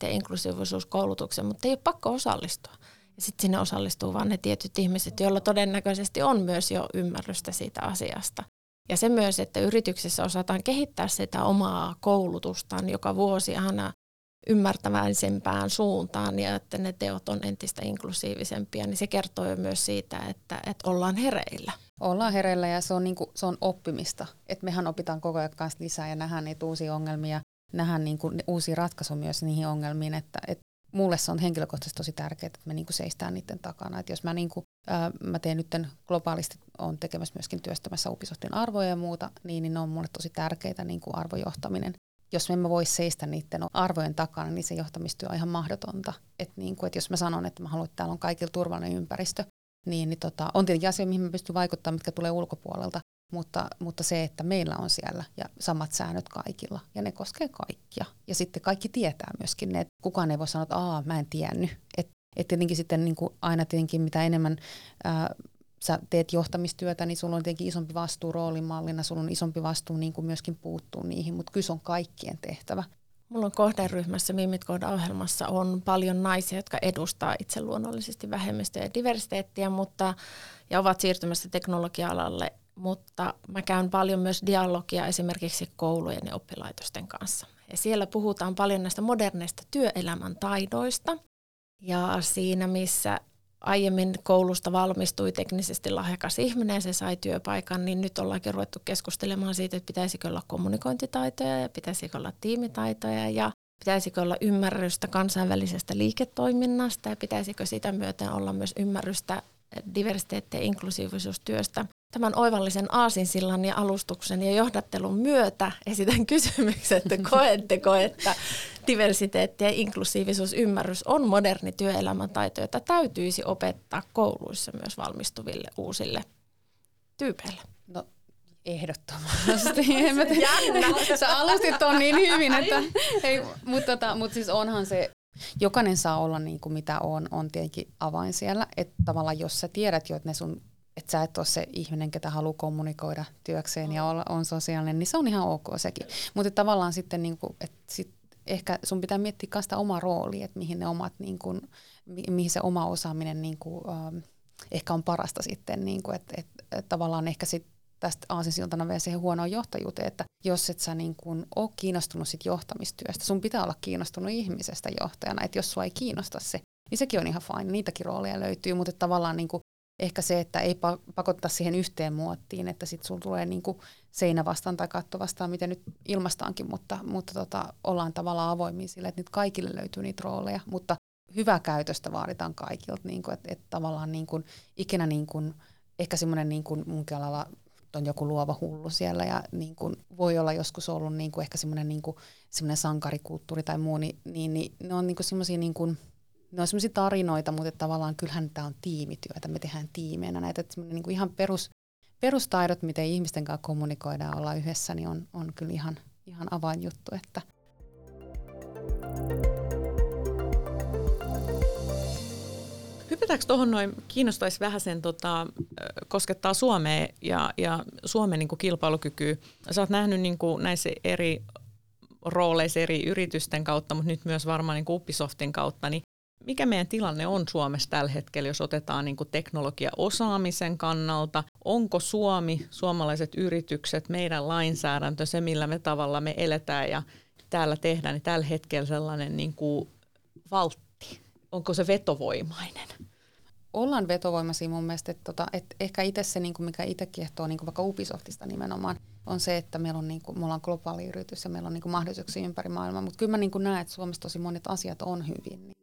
ja inklusiivisuuskoulutuksia, mutta ei ole pakko osallistua. Ja sitten sinne osallistuu vain ne tietyt ihmiset, joilla todennäköisesti on myös jo ymmärrystä siitä asiasta. Ja se myös, että yrityksessä osataan kehittää sitä omaa koulutustaan joka vuosi aina ymmärtäväisempään suuntaan ja että ne teot on entistä inklusiivisempia, niin se kertoo jo myös siitä, että, että ollaan hereillä. Ollaan hereillä ja se on, niin kuin, se on oppimista. Et mehän opitaan koko ajan kanssa lisää ja nähdään niitä uusia ongelmia, nähdään niin kuin uusia ratkaisuja myös niihin ongelmiin, että, että mulle se on henkilökohtaisesti tosi tärkeää, että me niinku seistään niiden takana. Et jos mä, niinku, ää, mä teen nyt globaalisti, on tekemässä myöskin työstämässä Ubisoftin arvoja ja muuta, niin, niin ne on mulle tosi tärkeitä niinku arvojohtaminen. Jos me emme voi seistä niiden arvojen takana, niin se johtamistyö on ihan mahdotonta. Et niinku, et jos mä sanon, että mä haluan, että täällä on kaikilla turvallinen ympäristö, niin, niin tota, on tietenkin asia, mihin mä pystyn vaikuttamaan, mitkä tulee ulkopuolelta, mutta, mutta se, että meillä on siellä ja samat säännöt kaikilla ja ne koskee kaikkia. Ja sitten kaikki tietää myöskin ne, että kukaan ei voi sanoa, että Aa, mä en tiennyt. Että et tietenkin sitten niin kuin aina tietenkin mitä enemmän ää, sä teet johtamistyötä, niin sulla on tietenkin isompi vastuu roolimallina, sulla on isompi vastuu niin kuin myöskin puuttuu niihin, mutta kyllä se on kaikkien tehtävä. Mulla on kohderyhmässä Mimit ohjelmassa on paljon naisia, jotka edustaa itse luonnollisesti vähemmistöjä ja diversiteettiä, mutta, ja ovat siirtymässä teknologia-alalle mutta mä käyn paljon myös dialogia esimerkiksi koulujen ja oppilaitosten kanssa. Ja siellä puhutaan paljon näistä moderneista työelämän taidoista. Ja siinä, missä aiemmin koulusta valmistui teknisesti lahjakas ihminen se sai työpaikan, niin nyt ollaankin ruvettu keskustelemaan siitä, että pitäisikö olla kommunikointitaitoja ja pitäisikö olla tiimitaitoja ja pitäisikö olla ymmärrystä kansainvälisestä liiketoiminnasta ja pitäisikö sitä myöten olla myös ymmärrystä diversiteetti- ja inklusiivisuustyöstä. Tämän oivallisen aasinsillan ja alustuksen ja johdattelun myötä esitän kysymyksen, että koetteko, että diversiteetti ja inklusiivisuusymmärrys on moderni työelämän taito, jota täytyisi opettaa kouluissa myös valmistuville uusille tyypeille? No ehdottomasti. Sä alustit on niin hyvin, että ei, mutta tota, mut siis onhan se jokainen saa olla niin kuin mitä on, on tietenkin avain siellä. Että tavallaan jos sä tiedät jo, että ne sun että sä et ole se ihminen, ketä haluaa kommunikoida työkseen ja olla, on sosiaalinen, niin se on ihan ok sekin. Mutta tavallaan sitten, niin kuin, että sit ehkä sun pitää miettiä myös sitä omaa roolia, että mihin ne omat, niin kuin, mi- mihin se oma osaaminen niin kuin, ähm, ehkä on parasta sitten, niin kuin, että, että, että tavallaan ehkä sit tästä aasinsiltana vielä siihen huonoon johtajuuteen, että jos et sä niin kuin ole kiinnostunut sit johtamistyöstä, sun pitää olla kiinnostunut ihmisestä johtajana, että jos sua ei kiinnosta se, niin sekin on ihan fine, niitäkin rooleja löytyy, mutta tavallaan niin kuin ehkä se, että ei pakottaa siihen yhteen muottiin, että sitten sulla tulee niin kuin seinä vastaan tai katto vastaan, miten nyt ilmastaankin, mutta, mutta tota, ollaan tavallaan avoimia sille, että nyt kaikille löytyy niitä rooleja, mutta hyvää käytöstä vaaditaan kaikilta, niin kuin, että, että tavallaan niin kuin, ikinä niin kuin, ehkä semmoinen niin kuin munkin alalla on joku luova hullu siellä ja niin kuin voi olla joskus ollut niin kuin ehkä semmoinen, niin sankarikulttuuri tai muu, niin, niin, niin ne on niin kuin semmoisia niin kuin, ne on semmoisia tarinoita, mutta tavallaan kyllähän tämä on tiimityötä, me tehdään tiimeenä näitä, että niin kuin ihan perus, perustaidot, miten ihmisten kanssa kommunikoidaan olla yhdessä, niin on, on kyllä ihan, ihan avainjuttu, että Hypätäänkö tuohon noin, kiinnostaisi vähän sen, tota, koskettaa Suomea ja, ja Suomen niin kilpailukykyä. Sä oot nähnyt niin kuin näissä eri rooleissa eri yritysten kautta, mutta nyt myös varmaan niin Upisoftin kautta, niin mikä meidän tilanne on Suomessa tällä hetkellä, jos otetaan niin teknologiaosaamisen kannalta? Onko Suomi, suomalaiset yritykset, meidän lainsäädäntö, se millä me tavalla me eletään ja täällä tehdään, niin tällä hetkellä sellainen niin kuin valtti? Onko se vetovoimainen? Ollaan vetovoimaisia mun mielestä, että, tota, että ehkä itse se, niin kuin mikä itse kiehtoo niin kuin vaikka Ubisoftista nimenomaan, on se, että meillä on, niin kuin, me ollaan globaali yritys ja meillä on niin kuin mahdollisuuksia ympäri maailmaa, mutta kyllä mä niin kuin näen, että Suomessa tosi monet asiat on hyvin. Niin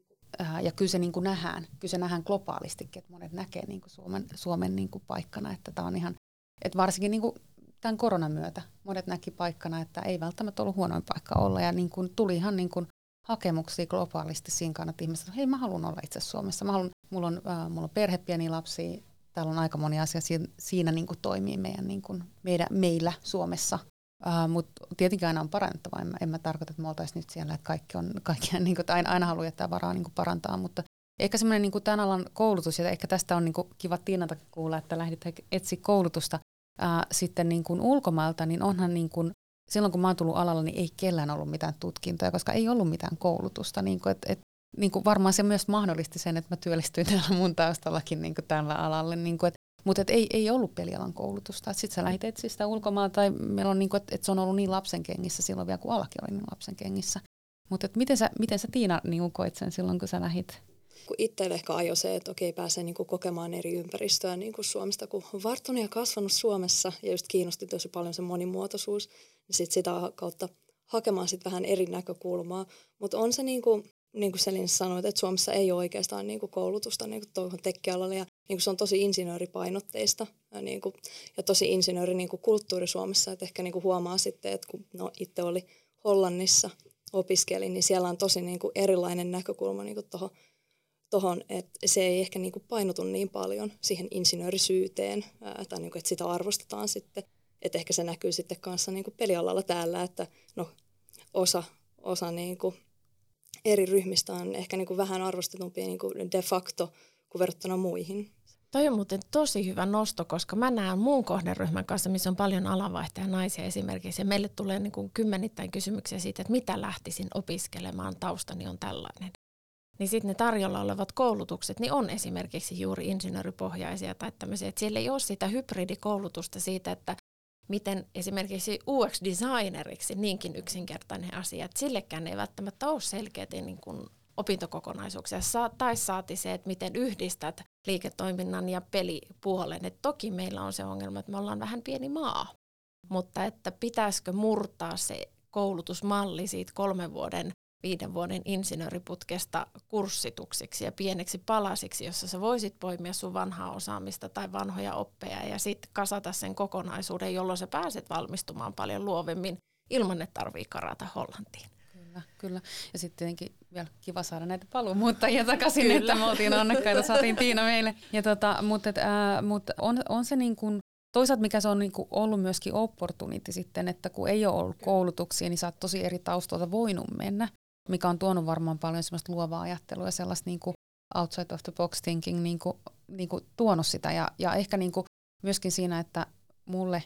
ja kyllä se niin kuin nähdään, kyllä se nähdään globaalistikin, että monet näkee niin kuin Suomen, Suomen niin kuin paikkana, että tämä on ihan, että varsinkin niin kuin tämän koronan myötä monet näki paikkana, että ei välttämättä ollut huonoin paikka olla. Ja niin kuin tuli ihan niin kuin hakemuksia globaalisti siinä kannalta ihmiset, että hei mä haluan olla itse Suomessa, mä haluan, mulla, on, äh, mulla on perhe, pieni lapsi, täällä on aika moni asia siinä, siinä niin kuin toimii meidän, niin kuin, meidän, meillä Suomessa Uh, Mutta tietenkin aina on parannettava. En mä, en mä tarkoita, että me oltaisiin nyt siellä, että kaikki on, kaikki, niin kuin, aina, aina haluaa jättää varaa niin kuin parantaa, mutta ehkä semmoinen niin tämän alan koulutus, ja ehkä tästä on niin kuin, kiva Tiinalta kuulla, että lähdit etsiä koulutusta uh, sitten niin kuin ulkomailta, niin onhan niin kuin, silloin kun mä oon tullut alalla, niin ei kellään ollut mitään tutkintoja, koska ei ollut mitään koulutusta. Niin kuin, et, et, niin kuin varmaan se myös mahdollisti sen, että mä työllistyin täällä mun taustallakin niin kuin tällä alalle. Niin kuin, että mutta ei, ei ollut pelialan koulutusta. Sitten sä lähit etsiä sitä ulkomaan, tai meillä on niin kuin, että et se on ollut niin lapsen kengissä silloin vielä, kun alakin oli niin lapsen kengissä. Mutta miten sä, miten sä Tiina niin koit sen silloin, kun sä lähit? Kun itselle ehkä ajo se, että okei, pääsee niin kokemaan eri ympäristöä niin kuin Suomesta, kun varttunut ja kasvanut Suomessa ja just kiinnosti tosi paljon se monimuotoisuus, niin sit sitä kautta hakemaan sit vähän eri näkökulmaa. Mutta on se niin kuin, niin kuin Selin sanoi, että Suomessa ei ole oikeastaan niin kuin koulutusta niin kuin tuohon tekkialalle ja niin kuin se on tosi insinööripainotteista ja, niin kuin, ja tosi insinööri niin kuin kulttuuri Suomessa, että ehkä niin kuin huomaa sitten, että kun no, itse oli Hollannissa opiskelin, niin siellä on tosi niin kuin erilainen näkökulma niin tuohon, tohon, että se ei ehkä niin kuin painotu niin paljon siihen insinöörisyyteen, ää, tai niin kuin, että sitä arvostetaan sitten. Että ehkä se näkyy sitten kanssa niin kuin pelialalla täällä, että no, osa, osa niin kuin eri ryhmistä on ehkä niin kuin vähän arvostetumpia niin kuin de facto kuin verrattuna muihin. Toi on muuten tosi hyvä nosto, koska mä näen muun kohderyhmän kanssa, missä on paljon alanvaihtaja naisia esimerkiksi, ja meille tulee niin kuin kymmenittäin kysymyksiä siitä, että mitä lähtisin opiskelemaan, taustani on tällainen. Niin sitten ne tarjolla olevat koulutukset, niin on esimerkiksi juuri insinööripohjaisia tai tämmöisiä, että siellä ei ole sitä hybridikoulutusta siitä, että miten esimerkiksi UX-designeriksi niinkin yksinkertainen asia, että sillekään ei välttämättä ole selkeitä niin kuin opintokokonaisuuksia. Tai saati se, että miten yhdistät liiketoiminnan ja pelipuolen. Et toki meillä on se ongelma, että me ollaan vähän pieni maa, mutta että pitäisikö murtaa se koulutusmalli siitä kolmen vuoden viiden vuoden insinööriputkesta kurssituksiksi ja pieneksi palasiksi, jossa sä voisit poimia sun vanhaa osaamista tai vanhoja oppeja ja sitten kasata sen kokonaisuuden, jolloin sä pääset valmistumaan paljon luovemmin ilman, että tarvii karata Hollantiin. Kyllä, kyllä. Ja sitten tietenkin vielä kiva saada näitä paluumuuttajia takaisin, kyllä. että me oltiin onnekkaita, saatiin Tiina meille. Ja tota, mutta äh, mut on, on se niin kuin Toisaalta mikä se on niin ollut myöskin opportunity sitten, että kun ei ole ollut koulutuksia, niin sä oot tosi eri taustalta voinut mennä mikä on tuonut varmaan paljon semmoista luovaa ajattelua ja sellaista niin kuin outside of the box thinking niin kuin niin kuin tuonut sitä. Ja, ja ehkä niin kuin myöskin siinä, että mulle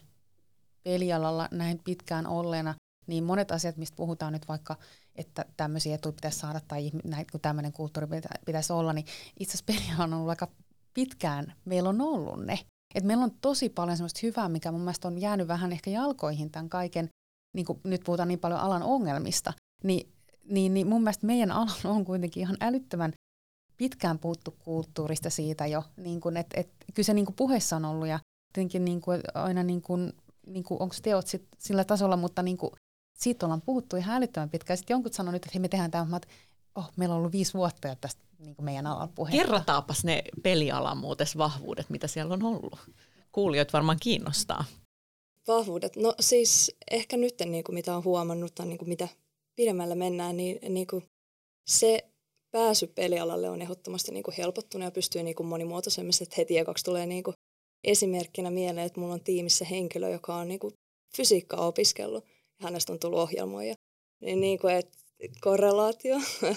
pelialalla näin pitkään olleena, niin monet asiat, mistä puhutaan nyt vaikka, että tämmöisiä etuja pitäisi saada tai näin, kun tämmöinen kulttuuri pitäisi olla, niin itse asiassa peliala on ollut aika pitkään, meillä on ollut ne. Et meillä on tosi paljon semmoista hyvää, mikä mun mielestä on jäänyt vähän ehkä jalkoihin tämän kaiken, niin nyt puhutaan niin paljon alan ongelmista, niin, niin, niin mun mielestä meidän ala on kuitenkin ihan älyttömän pitkään puuttu kulttuurista siitä jo, niin kuin, että et, kyllä se niin kuin puheessa on ollut ja tietenkin niin kuin, aina niin kuin, niin kuin, onko teot sit sillä tasolla, mutta niin kuin, siitä ollaan puhuttu ihan älyttömän pitkään. Sitten jonkun sanoi nyt, että hei me tehdään tämä, että oh, meillä on ollut viisi vuotta jo tästä niin kuin meidän alalla puhetta. Kerrotaapas ne pelialan muuten vahvuudet, mitä siellä on ollut. Kuulijoit varmaan kiinnostaa. Vahvuudet? No siis ehkä nyt niin kuin mitä on huomannut tai niin kuin mitä pidemmälle mennään, niin, niin kuin se pääsy pelialalle on ehdottomasti niin kuin helpottunut ja pystyy niin kuin monimuotoisemmassa. Että heti ekaksi tulee niin kuin esimerkkinä mieleen, että mulla on tiimissä henkilö, joka on niin kuin fysiikkaa opiskellut ja hänestä on tullut ohjelmoija. Niin, niin kuin, että korrelaatio,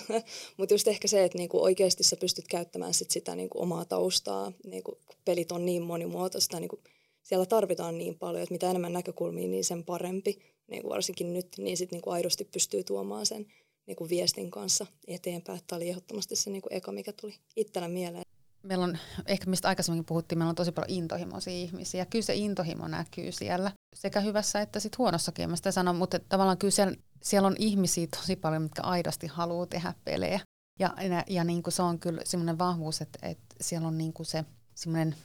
mutta just ehkä se, että niinku oikeasti sä pystyt käyttämään sit sitä niinku omaa taustaa, niinku, pelit on niin monimuotoista, niinku, siellä tarvitaan niin paljon, että mitä enemmän näkökulmia, niin sen parempi, niinku varsinkin nyt, niin sitten niinku aidosti pystyy tuomaan sen niinku viestin kanssa eteenpäin. Tämä oli ehdottomasti se niinku eka, mikä tuli itsellä mieleen. Meillä on, ehkä mistä aikaisemminkin puhuttiin, meillä on tosi paljon intohimoisia ihmisiä. Kyllä se intohimo näkyy siellä sekä hyvässä että sit huonossakin, mä sitä sanon, mutta tavallaan kyllä siellä, siellä on ihmisiä tosi paljon, mitkä aidosti haluaa tehdä pelejä. Ja, ja, ja niin kuin se on kyllä semmoinen vahvuus, että, että siellä on niin kuin se semmoinen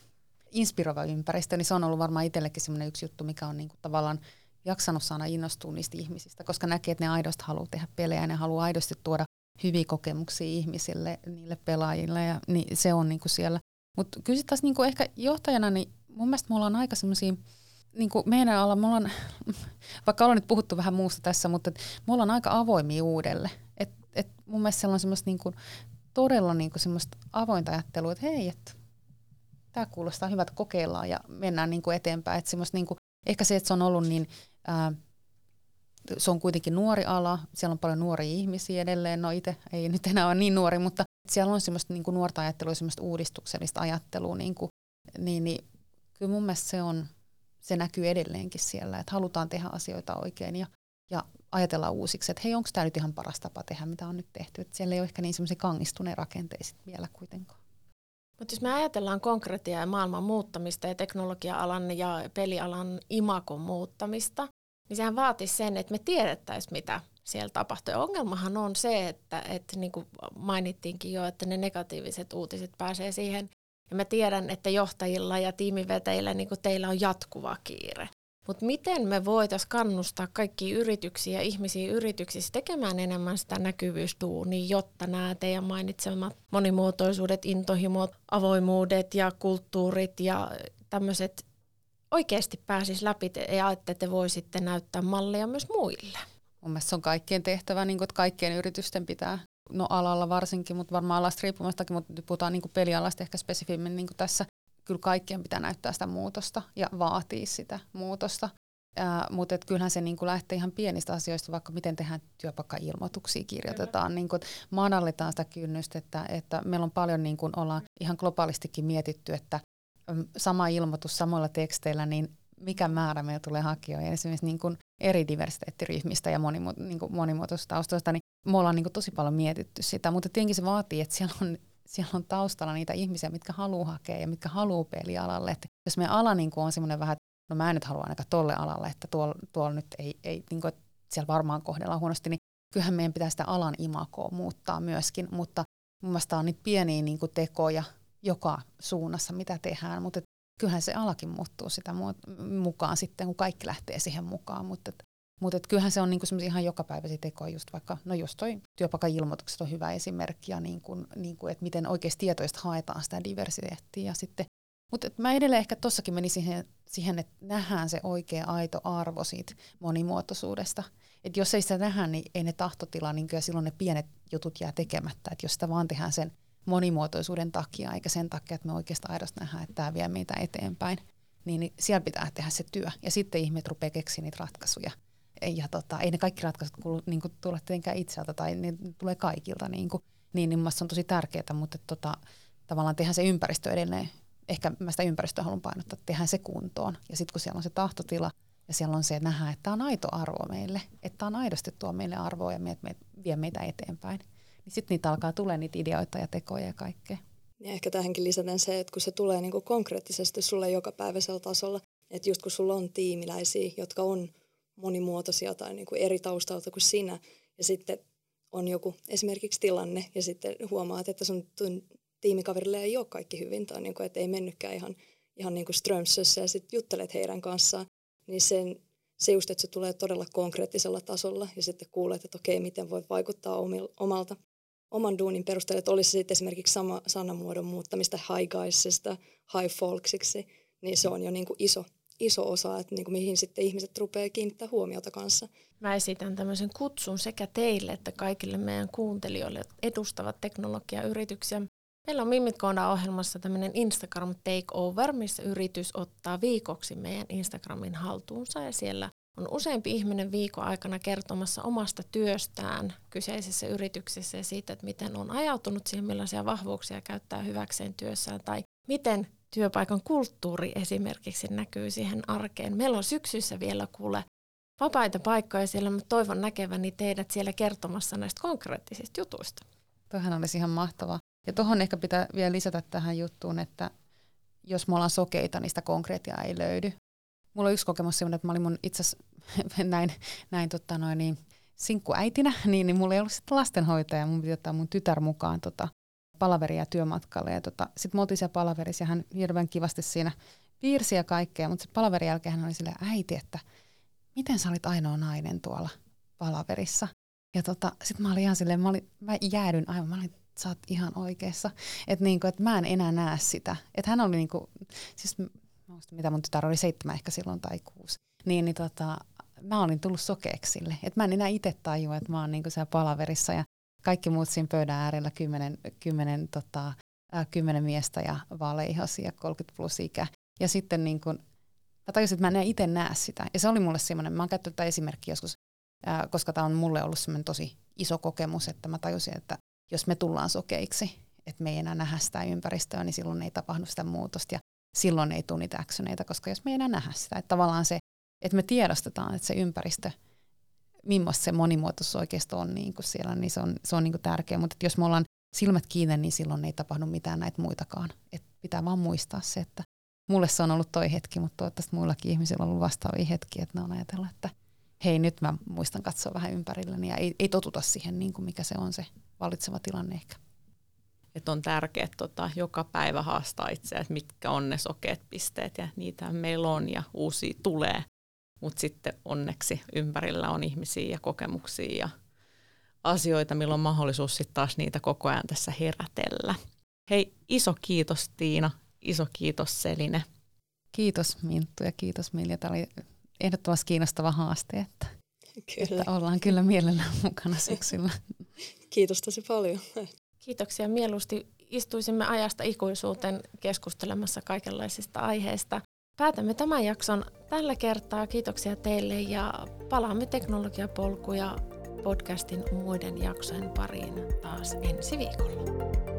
inspiroiva ympäristö, niin se on ollut varmaan itsellekin semmoinen yksi juttu, mikä on niin kuin tavallaan jaksanut saada innostua niistä ihmisistä, koska näkee, että ne aidosti haluaa tehdä pelejä ja ne haluaa aidosti tuoda hyviä kokemuksia ihmisille, niille pelaajille ja niin se on niin kuin siellä. Mutta kyllä sitten taas niin kuin ehkä johtajana, niin mun mielestä me ollaan aika semmoisia niin kuin meidän alla, me ollaan, vaikka ollaan nyt puhuttu vähän muusta tässä, mutta me ollaan aika avoimia uudelle. Et, et mun mielestä siellä on semmoista niin kuin, todella kuin semmoista avointa ajattelua, että hei, että tämä kuulostaa hyvältä, kokeillaan ja mennään niin kuin eteenpäin. Et semmoista kuin, ehkä se, että se on ollut niin, ää, se on kuitenkin nuori ala, siellä on paljon nuoria ihmisiä edelleen, no itse ei nyt enää ole niin nuori, mutta siellä on semmoista niin kuin nuorta ajattelua, semmoista uudistuksellista ajattelua, niin, kuin, niin, niin kyllä mun mielestä se on, se näkyy edelleenkin siellä, että halutaan tehdä asioita oikein ja, ja ajatella uusiksi, että hei, onko tämä nyt ihan paras tapa tehdä, mitä on nyt tehty. Että siellä ei ole ehkä niin semmoisia kangistuneen rakenteiset vielä kuitenkaan. Mutta jos me ajatellaan konkreettia ja maailman muuttamista ja teknologia-alan ja pelialan imakon muuttamista, niin sehän vaatisi sen, että me tiedettäisiin, mitä siellä tapahtuu. Ongelmahan on se, että, että niin kuin mainittiinkin jo, että ne negatiiviset uutiset pääsee siihen ja mä tiedän, että johtajilla ja tiimivetäjillä niin teillä on jatkuva kiire. Mutta miten me voitaisiin kannustaa kaikki yrityksiä ihmisiä yrityksissä tekemään enemmän sitä näkyvyystuunia, jotta nämä teidän mainitsemat monimuotoisuudet, intohimot, avoimuudet ja kulttuurit ja tämmöiset oikeasti pääsis läpi ja että te voisitte näyttää mallia myös muille? Mun mielestä se on kaikkien tehtävä, niin kuin, että kaikkien yritysten pitää no alalla varsinkin, mutta varmaan alasta riippumastakin, mutta puhutaan niin pelialasta ehkä spesifimmin niin tässä. Kyllä kaikkien pitää näyttää sitä muutosta ja vaatii sitä muutosta. Ää, mutta et kyllähän se niin kuin lähtee ihan pienistä asioista, vaikka miten tehdään työpaikka-ilmoituksia, kirjoitetaan, niin kuin, madalletaan sitä kynnystä, että, että meillä on paljon, niin kuin ollaan ihan globaalistikin mietitty, että sama ilmoitus samoilla teksteillä, niin mikä määrä meillä tulee hakijoita. Esimerkiksi niin kuin eri diversiteettiryhmistä ja monimu- niin monimuotoisista taustoista, niin me ollaan niin kuin tosi paljon mietitty sitä, mutta tietenkin se vaatii, että siellä on, siellä on taustalla niitä ihmisiä, mitkä haluaa hakea ja mitkä haluaa pelialalle. Että jos meidän ala niin on semmoinen vähän, että no mä en nyt halua ainakaan tolle alalle, että tuolla, tuolla nyt ei, ei niin kuin, siellä varmaan kohdellaan huonosti, niin kyllähän meidän pitää sitä alan imakoa muuttaa myöskin, mutta mun mielestä on niitä pieniä niin kuin tekoja joka suunnassa, mitä tehdään, mutta kyllähän se alakin muuttuu sitä mukaan sitten, kun kaikki lähtee siihen mukaan, mutta mutta kyllähän se on niinku ihan jokapäiväisiä tekoja, just vaikka, no just toi työpaikan ilmoitukset on hyvä esimerkki, ja niinku, niinku, että miten oikeasti tietoista haetaan sitä diversiteettiä. Sitten, mutta mä edelleen ehkä tossakin meni siihen, siihen, että nähdään se oikea aito arvo siitä monimuotoisuudesta. Että jos ei sitä nähdä, niin ei ne tahtotila, niin kyllä silloin ne pienet jutut jää tekemättä. Että jos sitä vaan tehdään sen monimuotoisuuden takia, eikä sen takia, että me oikeastaan aidosti nähdään, että tämä vie meitä eteenpäin, niin, niin siellä pitää tehdä se työ. Ja sitten ihmiset rupeaa keksiä niitä ratkaisuja. Ja tota, ei ne kaikki ratkaisut kuulu, niin kuin, tule tietenkään itseltä tai ne tulee kaikilta. Niin, kuin, niin, niin se on tosi tärkeää, mutta tota, tavallaan tehdään se ympäristö edelleen. Ehkä mä sitä ympäristöä haluan painottaa, että tehdään se kuntoon. Ja sitten kun siellä on se tahtotila ja siellä on se, että nähdään, että tämä on aito arvo meille, että tämä on aidosti tuo meille arvoa ja me, me, vie meitä eteenpäin, niin sitten niitä alkaa tulee niitä ideoita ja tekoja ja kaikkea. Ja ehkä tähänkin lisäten se, että kun se tulee niin konkreettisesti sulle jokapäiväisellä tasolla, että just kun sulla on tiimiläisiä, jotka on monimuotoisia tai niin kuin eri taustalta kuin sinä, ja sitten on joku esimerkiksi tilanne, ja sitten huomaat, että sun tiimikaverille ei ole kaikki hyvin, tai niin kuin, että ei mennytkään ihan, ihan niin kuin Strömsössä, ja sitten juttelet heidän kanssaan, niin sen, se just, että se tulee todella konkreettisella tasolla, ja sitten kuulet, että okei, miten voi vaikuttaa omalta oman duunin perusteella, että olisi sitten esimerkiksi sama sanamuodon muuttamista high guysista high folksiksi, niin se on jo niin kuin iso, iso osa, että niin kuin mihin sitten ihmiset rupeaa kiinnittää huomiota kanssa. Mä esitän tämmöisen kutsun sekä teille että kaikille meidän kuuntelijoille, jotka edustavat teknologiayrityksiä. Meillä on Mimit ohjelmassa tämmöinen Instagram Takeover, missä yritys ottaa viikoksi meidän Instagramin haltuunsa ja siellä on useampi ihminen viikon aikana kertomassa omasta työstään kyseisessä yrityksessä ja siitä, että miten on ajautunut siihen, millaisia vahvuuksia käyttää hyväkseen työssään tai miten työpaikan kulttuuri esimerkiksi näkyy siihen arkeen. Meillä on syksyssä vielä kuule vapaita paikkoja siellä, mutta toivon näkeväni teidät siellä kertomassa näistä konkreettisista jutuista. Tuohan olisi ihan mahtavaa. Ja tuohon ehkä pitää vielä lisätä tähän juttuun, että jos me ollaan sokeita, niin sitä konkreettia ei löydy. Mulla on yksi kokemus sellainen, että mä olin mun itse näin, näin tota noin, niin, sinkkuäitinä, niin, niin mulla ei ollut sitten lastenhoitaja, mun piti ottaa mun tytär mukaan tota, palaveria työmatkalle. Ja tota, sitten me oltiin siellä palaverissa ja hän hirveän kivasti siinä piirsi ja kaikkea, mutta sitten palaverin jälkeen hän oli silleen, äiti, että miten sä olit ainoa nainen tuolla palaverissa? Ja tota, sitten mä olin ihan silleen, mä, olin, mä jäädyn aivan, mä olin, sä oot ihan oikeassa. Että niinku, et mä en enää näe sitä. Että hän oli niinku, siis muista mitä mun tytär oli seitsemän ehkä silloin tai kuusi, niin, niin tota, mä olin tullut sokeeksi sille. Että mä en enää itse tajua, että mä oon niinku siellä palaverissa ja kaikki muut siinä pöydän äärellä, kymmenen, kymmenen, tota, äh, kymmenen miestä ja vaaleihasia, 30 plus ikä. Ja sitten niin kun, mä tajusin, että mä en itse näe sitä. Ja se oli mulle semmoinen, mä oon käyttänyt tätä esimerkkiä joskus, äh, koska tämä on mulle ollut semmoinen tosi iso kokemus, että mä tajusin, että jos me tullaan sokeiksi, että me ei enää nähdä sitä ympäristöä, niin silloin ei tapahdu sitä muutosta. Ja silloin ei tule niitä koska jos me ei enää nähdä sitä, että tavallaan se, että me tiedostetaan, että se ympäristö, millaista se monimuotoisuus oikeasti on niin kuin siellä, niin se on, se on niin kuin tärkeä. Mutta jos me ollaan silmät kiinni, niin silloin ei tapahdu mitään näitä muitakaan. Et pitää vaan muistaa se, että mulle se on ollut toi hetki, mutta toivottavasti muillakin ihmisillä on ollut vastaavia hetkiä, että ne on ajatellut, että hei nyt mä muistan katsoa vähän ympärilleni ja ei, ei totuta siihen, niin kuin mikä se on se valitseva tilanne ehkä että on tärkeää tota, joka päivä haastaa itseä, että mitkä on ne sokeat pisteet ja niitä meillä on ja uusia tulee. Mutta sitten onneksi ympärillä on ihmisiä ja kokemuksia ja asioita, milloin on mahdollisuus sitten taas niitä koko ajan tässä herätellä. Hei, iso kiitos Tiina, iso kiitos Seline. Kiitos Minttu ja kiitos Milja. Tämä oli ehdottomasti kiinnostava haaste, että, kyllä. että ollaan kyllä mielellään mukana syksyllä. Kiitos tosi paljon. Kiitoksia mieluusti. Istuisimme ajasta ikuisuuteen keskustelemassa kaikenlaisista aiheista. Päätämme tämän jakson tällä kertaa. Kiitoksia teille ja palaamme teknologiapolkuja podcastin muiden jaksojen pariin taas ensi viikolla.